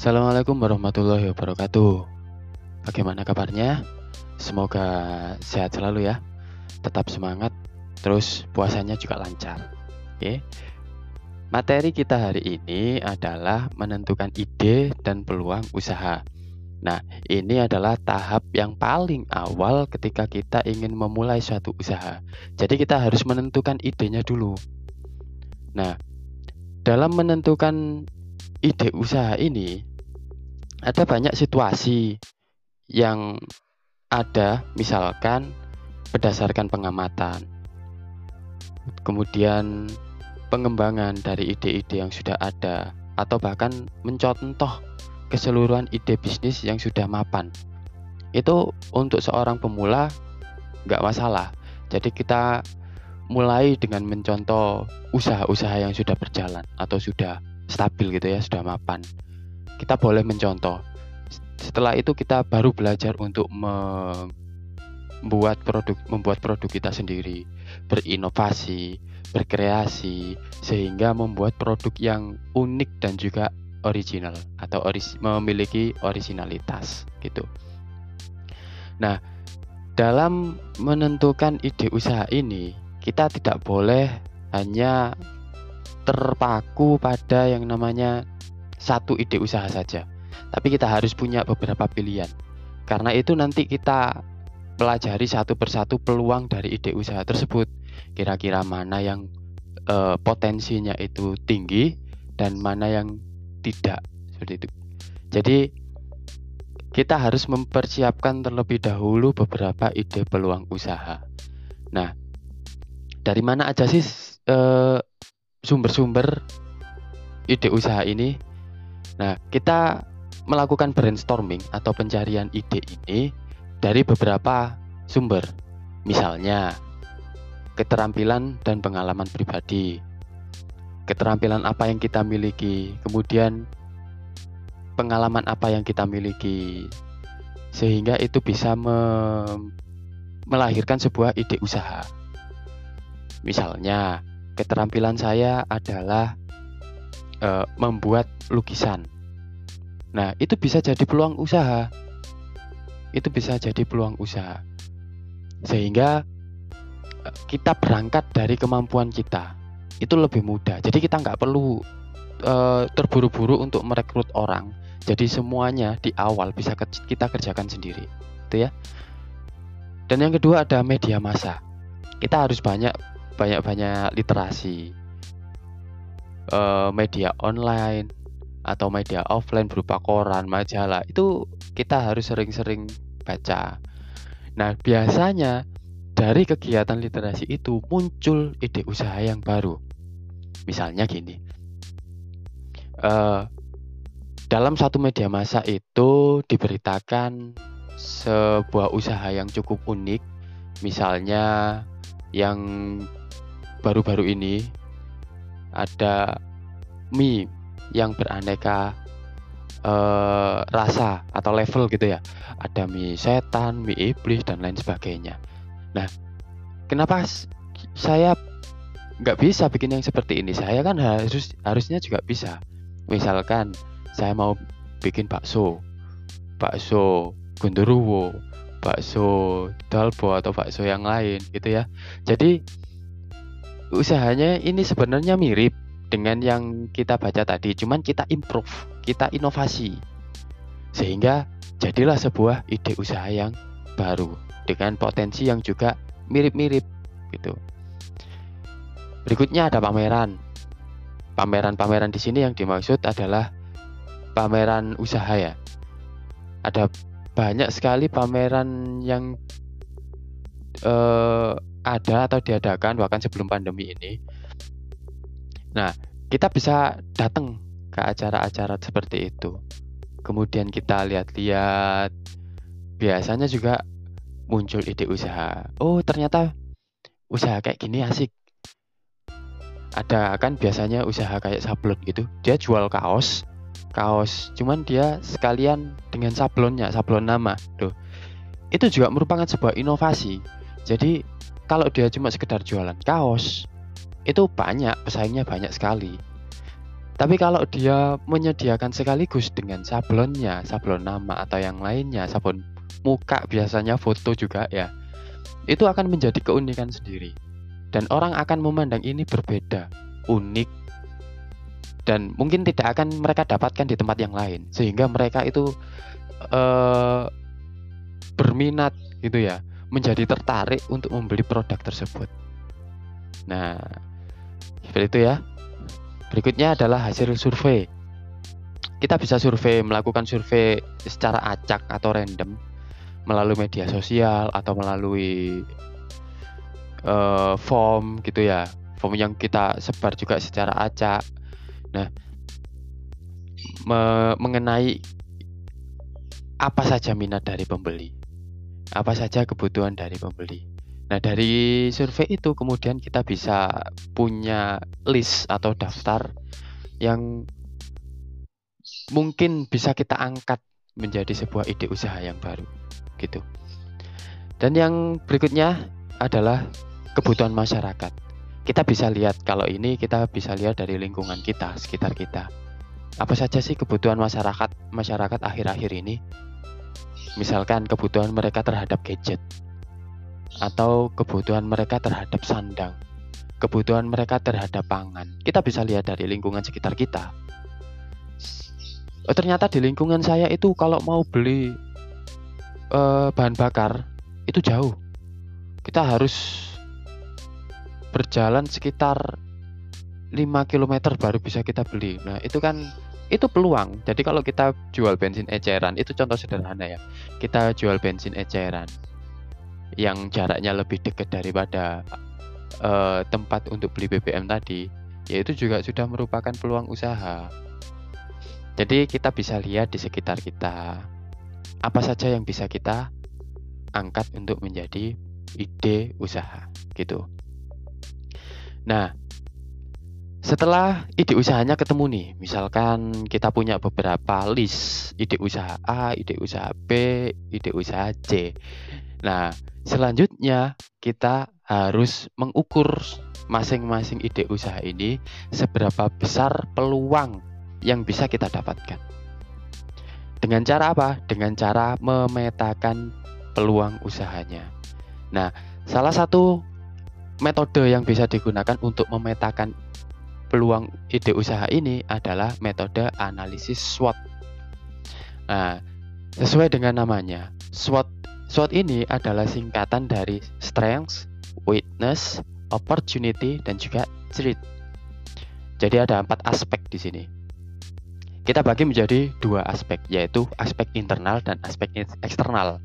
Assalamualaikum warahmatullahi wabarakatuh. Bagaimana kabarnya? Semoga sehat selalu ya. Tetap semangat, terus puasanya juga lancar. Oke. Materi kita hari ini adalah menentukan ide dan peluang usaha. Nah, ini adalah tahap yang paling awal ketika kita ingin memulai suatu usaha. Jadi kita harus menentukan idenya dulu. Nah, dalam menentukan ide usaha ini ada banyak situasi yang ada misalkan berdasarkan pengamatan. Kemudian pengembangan dari ide-ide yang sudah ada atau bahkan mencontoh keseluruhan ide bisnis yang sudah mapan. Itu untuk seorang pemula nggak masalah. Jadi kita mulai dengan mencontoh usaha-usaha yang sudah berjalan atau sudah stabil gitu ya sudah mapan kita boleh mencontoh. Setelah itu kita baru belajar untuk membuat produk membuat produk kita sendiri, berinovasi, berkreasi sehingga membuat produk yang unik dan juga original atau oris memiliki originalitas gitu. Nah, dalam menentukan ide usaha ini, kita tidak boleh hanya terpaku pada yang namanya satu ide usaha saja, tapi kita harus punya beberapa pilihan. Karena itu nanti kita pelajari satu persatu peluang dari ide usaha tersebut. Kira-kira mana yang e, potensinya itu tinggi dan mana yang tidak seperti itu. Jadi kita harus mempersiapkan terlebih dahulu beberapa ide peluang usaha. Nah, dari mana aja sih sumber-sumber ide usaha ini? Nah, kita melakukan brainstorming atau pencarian ide ini dari beberapa sumber. Misalnya, keterampilan dan pengalaman pribadi. Keterampilan apa yang kita miliki, kemudian pengalaman apa yang kita miliki. Sehingga itu bisa me melahirkan sebuah ide usaha. Misalnya, keterampilan saya adalah uh, membuat lukisan. Nah, itu bisa jadi peluang usaha. Itu bisa jadi peluang usaha. Sehingga uh, kita berangkat dari kemampuan kita. Itu lebih mudah. Jadi kita nggak perlu uh, terburu-buru untuk merekrut orang. Jadi semuanya di awal bisa kita kerjakan sendiri. Itu ya. Dan yang kedua ada media massa. Kita harus banyak banyak-banyak literasi uh, media online atau media offline berupa koran, majalah itu kita harus sering-sering baca. Nah, biasanya dari kegiatan literasi itu muncul ide usaha yang baru. Misalnya gini, uh, dalam satu media massa itu diberitakan sebuah usaha yang cukup unik, misalnya yang baru-baru ini ada mie yang beraneka uh, rasa atau level gitu ya. Ada mie setan, mie iblis dan lain sebagainya. Nah, kenapa saya nggak bisa bikin yang seperti ini? Saya kan harus harusnya juga bisa. Misalkan saya mau bikin bakso, bakso gundurwo, bakso dalbo atau bakso yang lain gitu ya. Jadi usahanya ini sebenarnya mirip dengan yang kita baca tadi, cuman kita improve, kita inovasi. Sehingga jadilah sebuah ide usaha yang baru dengan potensi yang juga mirip-mirip gitu. Berikutnya ada pameran. Pameran-pameran di sini yang dimaksud adalah pameran usaha ya. Ada banyak sekali pameran yang uh, ada atau diadakan bahkan sebelum pandemi ini. Nah, kita bisa datang ke acara-acara seperti itu. Kemudian kita lihat-lihat, biasanya juga muncul ide usaha. Oh, ternyata usaha kayak gini asik. Ada kan biasanya usaha kayak sablon gitu. Dia jual kaos, kaos, cuman dia sekalian dengan sablonnya, sablon nama. Tuh. Itu juga merupakan sebuah inovasi. Jadi kalau dia cuma sekedar jualan kaos itu banyak pesaingnya banyak sekali Tapi kalau dia menyediakan sekaligus dengan sablonnya, sablon nama atau yang lainnya, sablon muka biasanya foto juga ya, itu akan menjadi keunikan sendiri. Dan orang akan memandang ini berbeda, unik, dan mungkin tidak akan mereka dapatkan di tempat yang lain. Sehingga mereka itu uh, berminat gitu ya, menjadi tertarik untuk membeli produk tersebut. Nah, seperti itu ya. Berikutnya adalah hasil survei. Kita bisa survei, melakukan survei secara acak atau random melalui media sosial atau melalui uh, form gitu ya. Form yang kita sebar juga secara acak. Nah, me mengenai apa saja minat dari pembeli, apa saja kebutuhan dari pembeli. Nah, dari survei itu kemudian kita bisa punya list atau daftar yang mungkin bisa kita angkat menjadi sebuah ide usaha yang baru gitu. Dan yang berikutnya adalah kebutuhan masyarakat. Kita bisa lihat kalau ini kita bisa lihat dari lingkungan kita, sekitar kita. Apa saja sih kebutuhan masyarakat masyarakat akhir-akhir ini? Misalkan kebutuhan mereka terhadap gadget, atau kebutuhan mereka terhadap sandang, kebutuhan mereka terhadap pangan. Kita bisa lihat dari lingkungan sekitar kita. Oh, ternyata di lingkungan saya itu kalau mau beli uh, bahan bakar itu jauh. Kita harus berjalan sekitar 5 km baru bisa kita beli. Nah, itu kan itu peluang. Jadi kalau kita jual bensin eceran, itu contoh sederhana ya. Kita jual bensin eceran yang jaraknya lebih dekat daripada uh, tempat untuk beli BBM tadi, yaitu juga sudah merupakan peluang usaha. Jadi kita bisa lihat di sekitar kita apa saja yang bisa kita angkat untuk menjadi ide usaha gitu. Nah, setelah ide usahanya ketemu nih, misalkan kita punya beberapa list ide usaha A, ide usaha B, ide usaha C. Nah, Selanjutnya, kita harus mengukur masing-masing ide usaha ini seberapa besar peluang yang bisa kita dapatkan. Dengan cara apa? Dengan cara memetakan peluang usahanya. Nah, salah satu metode yang bisa digunakan untuk memetakan peluang ide usaha ini adalah metode analisis SWOT. Nah, sesuai dengan namanya, SWOT SWOT ini adalah singkatan dari strength, weakness, opportunity, dan juga threat. Jadi ada empat aspek di sini. Kita bagi menjadi dua aspek, yaitu aspek internal dan aspek eksternal.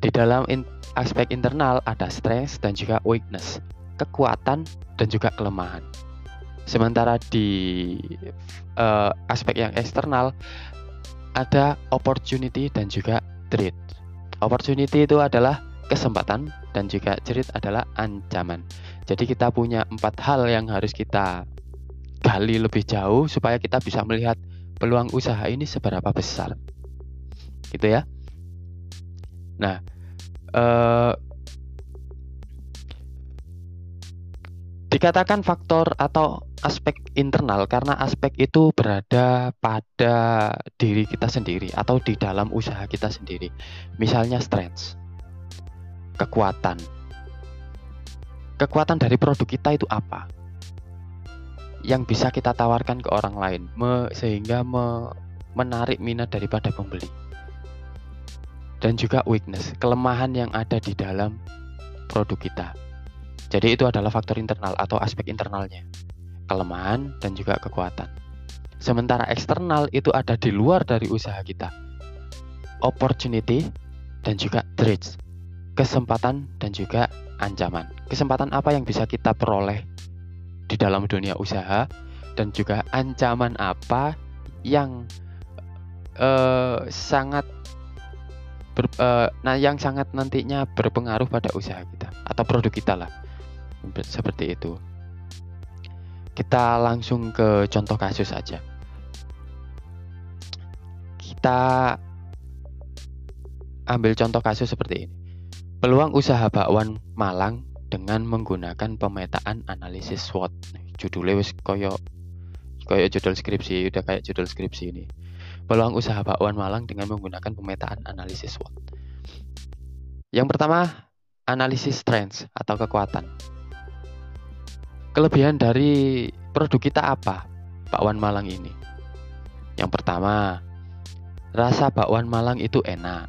Di dalam in aspek internal ada strength dan juga weakness, kekuatan dan juga kelemahan. Sementara di uh, aspek yang eksternal ada opportunity dan juga threat. Opportunity itu adalah kesempatan dan juga cerit adalah ancaman. Jadi kita punya empat hal yang harus kita gali lebih jauh supaya kita bisa melihat peluang usaha ini seberapa besar. Gitu ya. Nah, eh, dikatakan faktor atau aspek internal karena aspek itu berada pada diri kita sendiri atau di dalam usaha kita sendiri. Misalnya strength, kekuatan. Kekuatan dari produk kita itu apa? Yang bisa kita tawarkan ke orang lain me, sehingga me, menarik minat daripada pembeli. Dan juga weakness, kelemahan yang ada di dalam produk kita. Jadi itu adalah faktor internal atau aspek internalnya kelemahan, dan juga kekuatan. Sementara eksternal itu ada di luar dari usaha kita. Opportunity dan juga threats. Kesempatan dan juga ancaman. Kesempatan apa yang bisa kita peroleh di dalam dunia usaha dan juga ancaman apa yang uh, sangat ber, uh, nah yang sangat nantinya berpengaruh pada usaha kita atau produk kita lah seperti itu kita langsung ke contoh kasus saja. Kita ambil contoh kasus seperti ini. Peluang usaha bakwan Malang dengan menggunakan pemetaan analisis SWOT. Judulnya wis koyo kayak judul skripsi udah kayak judul skripsi ini peluang usaha bakwan Malang dengan menggunakan pemetaan analisis SWOT yang pertama analisis trends atau kekuatan kelebihan dari produk kita apa bakwan Malang ini? Yang pertama rasa bakwan Malang itu enak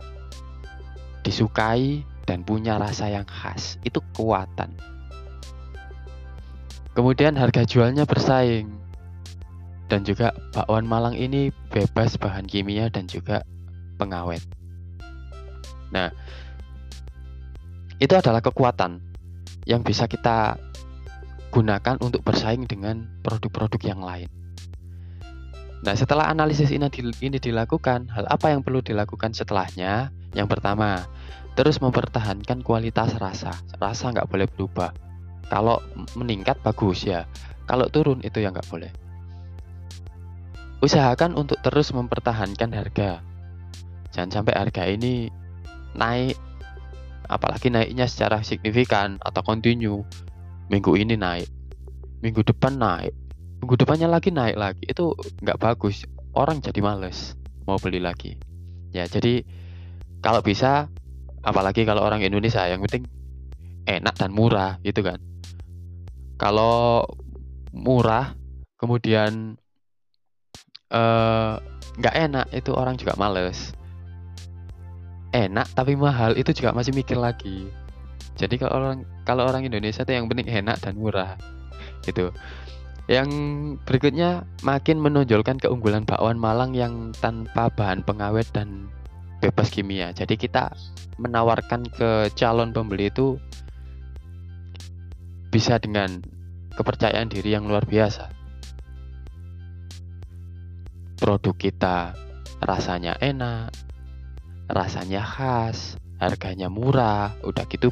disukai dan punya rasa yang khas. Itu kekuatan. Kemudian harga jualnya bersaing. Dan juga bakwan Malang ini bebas bahan kimia dan juga pengawet. Nah itu adalah kekuatan yang bisa kita gunakan untuk bersaing dengan produk-produk yang lain. Nah, setelah analisis ini, dilakukan, hal apa yang perlu dilakukan setelahnya? Yang pertama, terus mempertahankan kualitas rasa. Rasa nggak boleh berubah. Kalau meningkat bagus ya. Kalau turun itu yang nggak boleh. Usahakan untuk terus mempertahankan harga. Jangan sampai harga ini naik, apalagi naiknya secara signifikan atau continue. Minggu ini naik, minggu depan naik, minggu depannya lagi naik lagi. Itu nggak bagus. Orang jadi males mau beli lagi. Ya, jadi kalau bisa apalagi kalau orang Indonesia yang penting enak dan murah gitu kan kalau murah kemudian eh, nggak uh, enak itu orang juga males enak tapi mahal itu juga masih mikir lagi jadi kalau orang kalau orang Indonesia itu yang penting enak dan murah gitu yang berikutnya makin menonjolkan keunggulan bakwan Malang yang tanpa bahan pengawet dan bebas kimia. Jadi kita menawarkan ke calon pembeli itu bisa dengan kepercayaan diri yang luar biasa. Produk kita rasanya enak, rasanya khas, harganya murah, udah gitu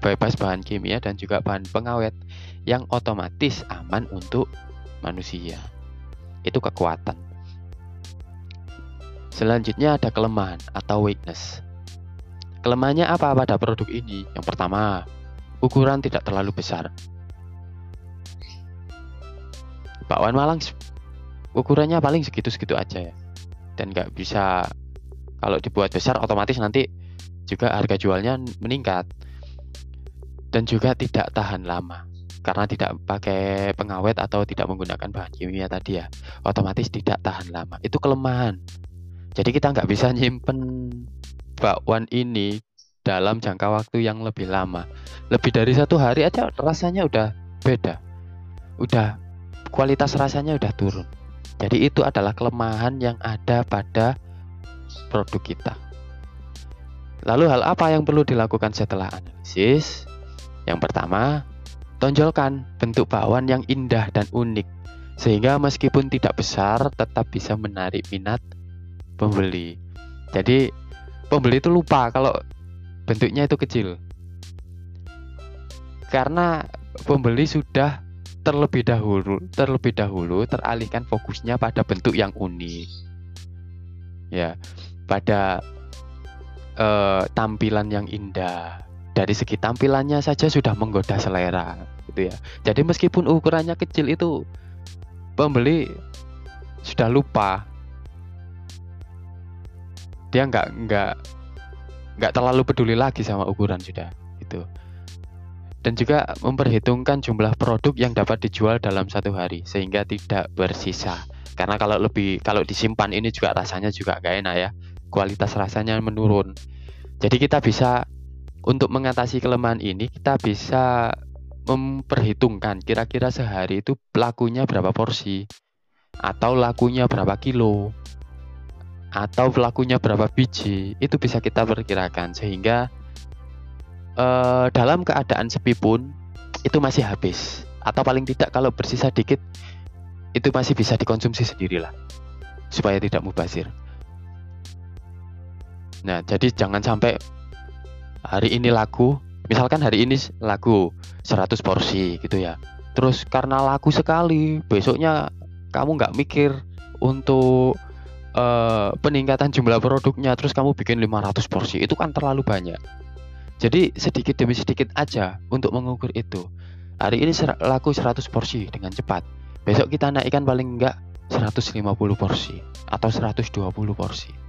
bebas bahan kimia dan juga bahan pengawet yang otomatis aman untuk manusia. Itu kekuatan. Selanjutnya ada kelemahan atau weakness. Kelemahannya apa pada produk ini? Yang pertama, ukuran tidak terlalu besar. Bakwan Malang ukurannya paling segitu-segitu aja ya. Dan nggak bisa kalau dibuat besar otomatis nanti juga harga jualnya meningkat. Dan juga tidak tahan lama karena tidak pakai pengawet atau tidak menggunakan bahan kimia tadi ya otomatis tidak tahan lama itu kelemahan jadi kita nggak bisa nyimpen bakwan ini dalam jangka waktu yang lebih lama. Lebih dari satu hari aja rasanya udah beda. Udah kualitas rasanya udah turun. Jadi itu adalah kelemahan yang ada pada produk kita. Lalu hal apa yang perlu dilakukan setelah analisis? Yang pertama, tonjolkan bentuk bakwan yang indah dan unik sehingga meskipun tidak besar tetap bisa menarik minat pembeli. Jadi pembeli itu lupa kalau bentuknya itu kecil. Karena pembeli sudah terlebih dahulu terlebih dahulu teralihkan fokusnya pada bentuk yang unik. Ya, pada uh, tampilan yang indah. Dari segi tampilannya saja sudah menggoda selera, gitu ya. Jadi meskipun ukurannya kecil itu pembeli sudah lupa dia nggak nggak nggak terlalu peduli lagi sama ukuran sudah itu dan juga memperhitungkan jumlah produk yang dapat dijual dalam satu hari sehingga tidak bersisa karena kalau lebih kalau disimpan ini juga rasanya juga nggak enak ya kualitas rasanya menurun. Jadi kita bisa untuk mengatasi kelemahan ini kita bisa memperhitungkan kira-kira sehari itu lakunya berapa porsi atau lakunya berapa kilo atau pelakunya berapa biji itu bisa kita perkirakan. Sehingga uh, dalam keadaan sepi pun itu masih habis. Atau paling tidak kalau bersisa dikit itu masih bisa dikonsumsi sendirilah supaya tidak mubazir. Nah, jadi jangan sampai hari ini laku, misalkan hari ini laku 100 porsi gitu ya. Terus karena laku sekali, besoknya kamu nggak mikir untuk uh, peningkatan jumlah produknya terus kamu bikin 500 porsi itu kan terlalu banyak. Jadi sedikit demi sedikit aja untuk mengukur itu. Hari ini laku 100 porsi dengan cepat. Besok kita naikkan paling enggak 150 porsi atau 120 porsi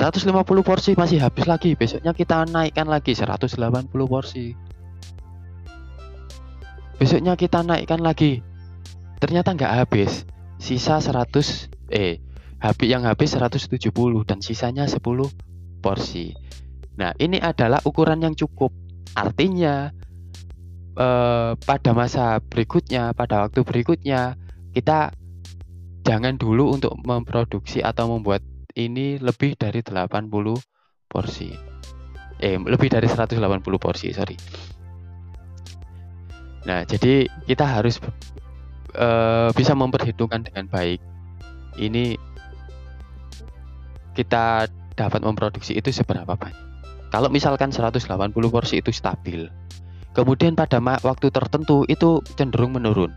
150 porsi masih habis lagi. Besoknya kita naikkan lagi 180 porsi. Besoknya kita naikkan lagi. Ternyata nggak habis. Sisa 100 eh habis yang habis 170 dan sisanya 10 porsi. Nah ini adalah ukuran yang cukup. Artinya eh, pada masa berikutnya pada waktu berikutnya kita jangan dulu untuk memproduksi atau membuat ini lebih dari 80 porsi eh lebih dari 180 porsi sorry Nah, jadi kita harus uh, bisa memperhitungkan dengan baik. Ini kita dapat memproduksi itu seberapa banyak. Kalau misalkan 180 porsi itu stabil, kemudian pada waktu tertentu itu cenderung menurun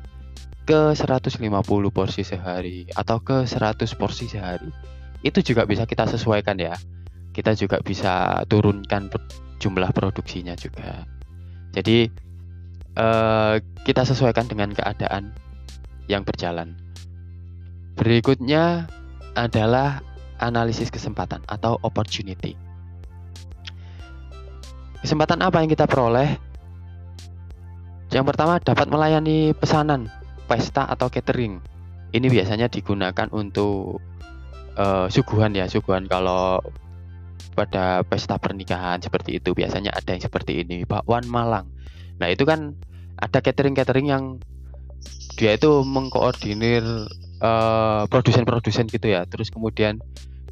ke 150 porsi sehari atau ke 100 porsi sehari. Itu juga bisa kita sesuaikan ya. Kita juga bisa turunkan jumlah produksinya juga. Jadi uh, kita sesuaikan dengan keadaan yang berjalan. Berikutnya adalah analisis kesempatan atau opportunity. Kesempatan apa yang kita peroleh? Yang pertama dapat melayani pesanan, pesta atau catering. Ini biasanya digunakan untuk uh, suguhan ya, suguhan kalau pada pesta pernikahan seperti itu biasanya ada yang seperti ini, bakwan Malang. Nah, itu kan ada catering-catering yang dia itu mengkoordinir produsen produsen-produsen gitu ya. Terus kemudian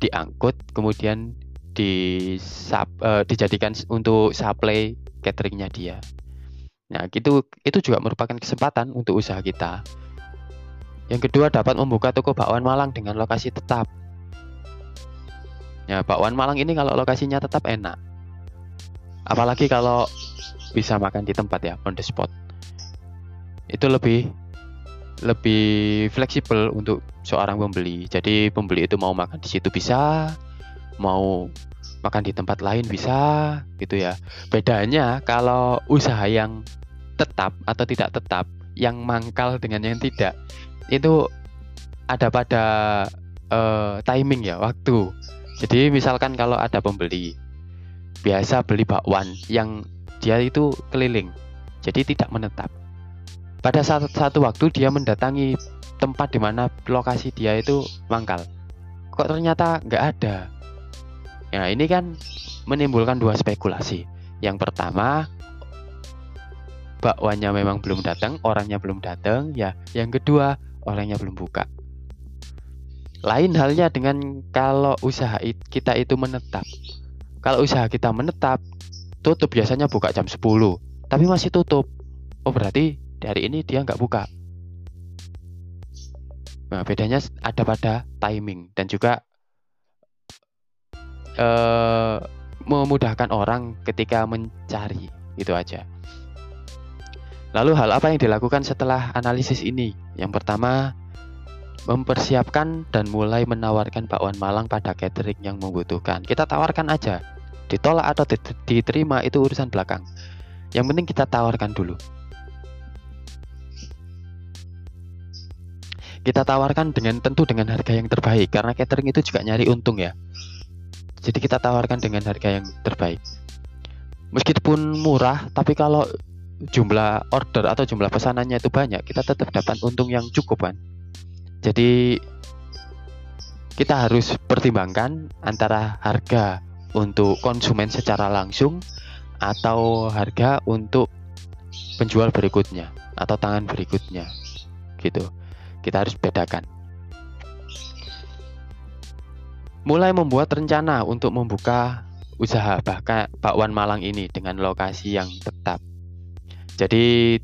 diangkut, kemudian di uh, dijadikan untuk supply cateringnya dia. Nah, gitu itu juga merupakan kesempatan untuk usaha kita. Yang kedua dapat membuka toko bakwan Malang dengan lokasi tetap. Ya, bakwan Malang ini kalau lokasinya tetap enak. Apalagi kalau bisa makan di tempat ya, on the spot. Itu lebih lebih fleksibel untuk seorang pembeli. Jadi pembeli itu mau makan di situ bisa, mau makan di tempat lain bisa, gitu ya. Bedanya kalau usaha yang tetap atau tidak tetap, yang mangkal dengan yang tidak, itu ada pada uh, timing ya, waktu. Jadi misalkan kalau ada pembeli biasa beli bakwan yang dia itu keliling, jadi tidak menetap pada satu, satu waktu dia mendatangi tempat di mana lokasi dia itu mangkal. Kok ternyata nggak ada? Ya ini kan menimbulkan dua spekulasi. Yang pertama, bakwannya memang belum datang, orangnya belum datang. Ya, yang kedua, orangnya belum buka. Lain halnya dengan kalau usaha kita itu menetap. Kalau usaha kita menetap, tutup biasanya buka jam 10, tapi masih tutup. Oh berarti dari ini dia nggak buka. Nah, bedanya ada pada timing dan juga uh, memudahkan orang ketika mencari itu aja. Lalu hal apa yang dilakukan setelah analisis ini? Yang pertama, mempersiapkan dan mulai menawarkan bakwan Malang pada catering yang membutuhkan. Kita tawarkan aja. Ditolak atau diterima itu urusan belakang. Yang penting kita tawarkan dulu. kita tawarkan dengan tentu dengan harga yang terbaik karena catering itu juga nyari untung ya. Jadi kita tawarkan dengan harga yang terbaik. Meskipun murah, tapi kalau jumlah order atau jumlah pesanannya itu banyak, kita tetap dapat untung yang cukup kan. Jadi kita harus pertimbangkan antara harga untuk konsumen secara langsung atau harga untuk penjual berikutnya atau tangan berikutnya gitu kita harus bedakan. Mulai membuat rencana untuk membuka usaha bahkan bakwan Malang ini dengan lokasi yang tetap. Jadi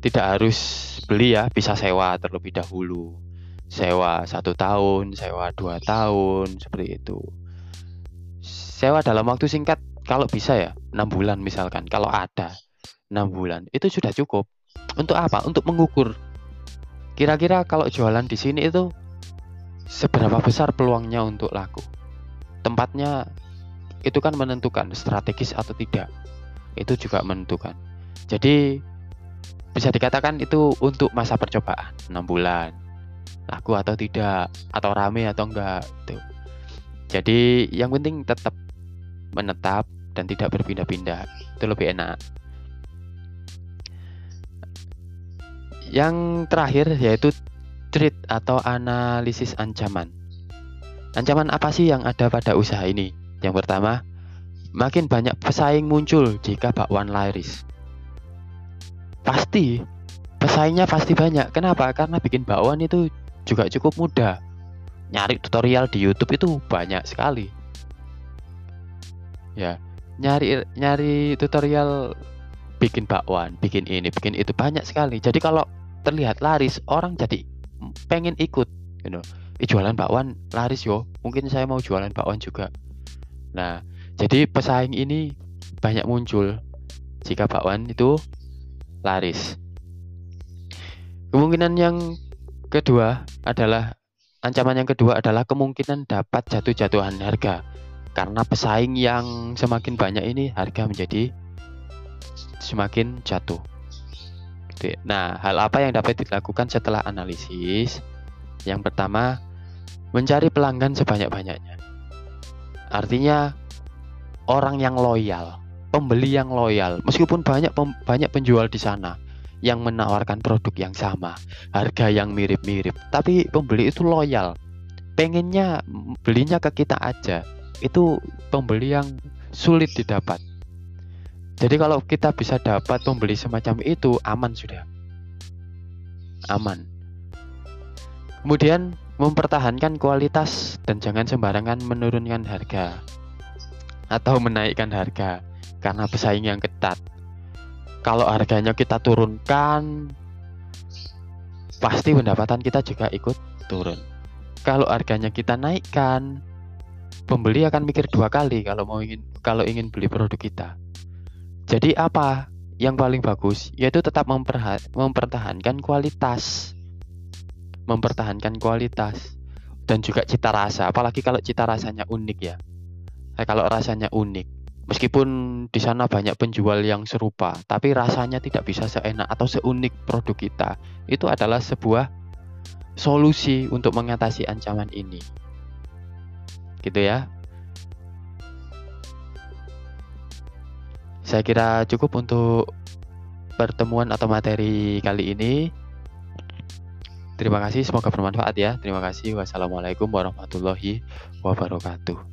tidak harus beli ya, bisa sewa terlebih dahulu. Sewa satu tahun, sewa dua tahun, seperti itu. Sewa dalam waktu singkat, kalau bisa ya, enam bulan misalkan. Kalau ada enam bulan, itu sudah cukup. Untuk apa? Untuk mengukur Kira-kira kalau jualan di sini itu seberapa besar peluangnya untuk laku? Tempatnya itu kan menentukan strategis atau tidak. Itu juga menentukan. Jadi bisa dikatakan itu untuk masa percobaan 6 bulan laku atau tidak atau rame atau enggak itu jadi yang penting tetap menetap dan tidak berpindah-pindah. Itu lebih enak. Yang terakhir yaitu treat atau analisis ancaman. Ancaman apa sih yang ada pada usaha ini? Yang pertama makin banyak pesaing muncul jika bakwan laris. Pasti pesaingnya pasti banyak. Kenapa? Karena bikin bakwan itu juga cukup mudah. Nyari tutorial di YouTube itu banyak sekali. Ya nyari nyari tutorial bikin bakwan bikin ini bikin itu banyak sekali. Jadi kalau terlihat laris orang jadi pengen ikut you know. eh, jualan bakwan laris yo. Mungkin saya mau jualan bakwan juga. Nah jadi pesaing ini banyak muncul jika bakwan itu laris kemungkinan yang kedua adalah ancaman yang kedua adalah kemungkinan dapat jatuh-jatuhan harga karena pesaing yang semakin banyak ini harga menjadi semakin jatuh. Gitu ya. Nah, hal apa yang dapat dilakukan setelah analisis? Yang pertama, mencari pelanggan sebanyak-banyaknya. Artinya orang yang loyal, pembeli yang loyal, meskipun banyak banyak penjual di sana, yang menawarkan produk yang sama, harga yang mirip-mirip, tapi pembeli itu loyal. Pengennya belinya ke kita aja. Itu pembeli yang sulit didapat. Jadi kalau kita bisa dapat pembeli semacam itu, aman sudah. Aman. Kemudian mempertahankan kualitas dan jangan sembarangan menurunkan harga atau menaikkan harga karena pesaing yang ketat kalau harganya kita turunkan pasti pendapatan kita juga ikut turun. Kalau harganya kita naikkan pembeli akan mikir dua kali kalau mau ingin kalau ingin beli produk kita. Jadi apa yang paling bagus? Yaitu tetap mempertahankan kualitas. Mempertahankan kualitas dan juga cita rasa. Apalagi kalau cita rasanya unik ya. Eh, kalau rasanya unik Meskipun di sana banyak penjual yang serupa, tapi rasanya tidak bisa seenak atau seunik produk kita. Itu adalah sebuah solusi untuk mengatasi ancaman ini. Gitu ya. Saya kira cukup untuk pertemuan atau materi kali ini. Terima kasih, semoga bermanfaat ya. Terima kasih. Wassalamualaikum warahmatullahi wabarakatuh.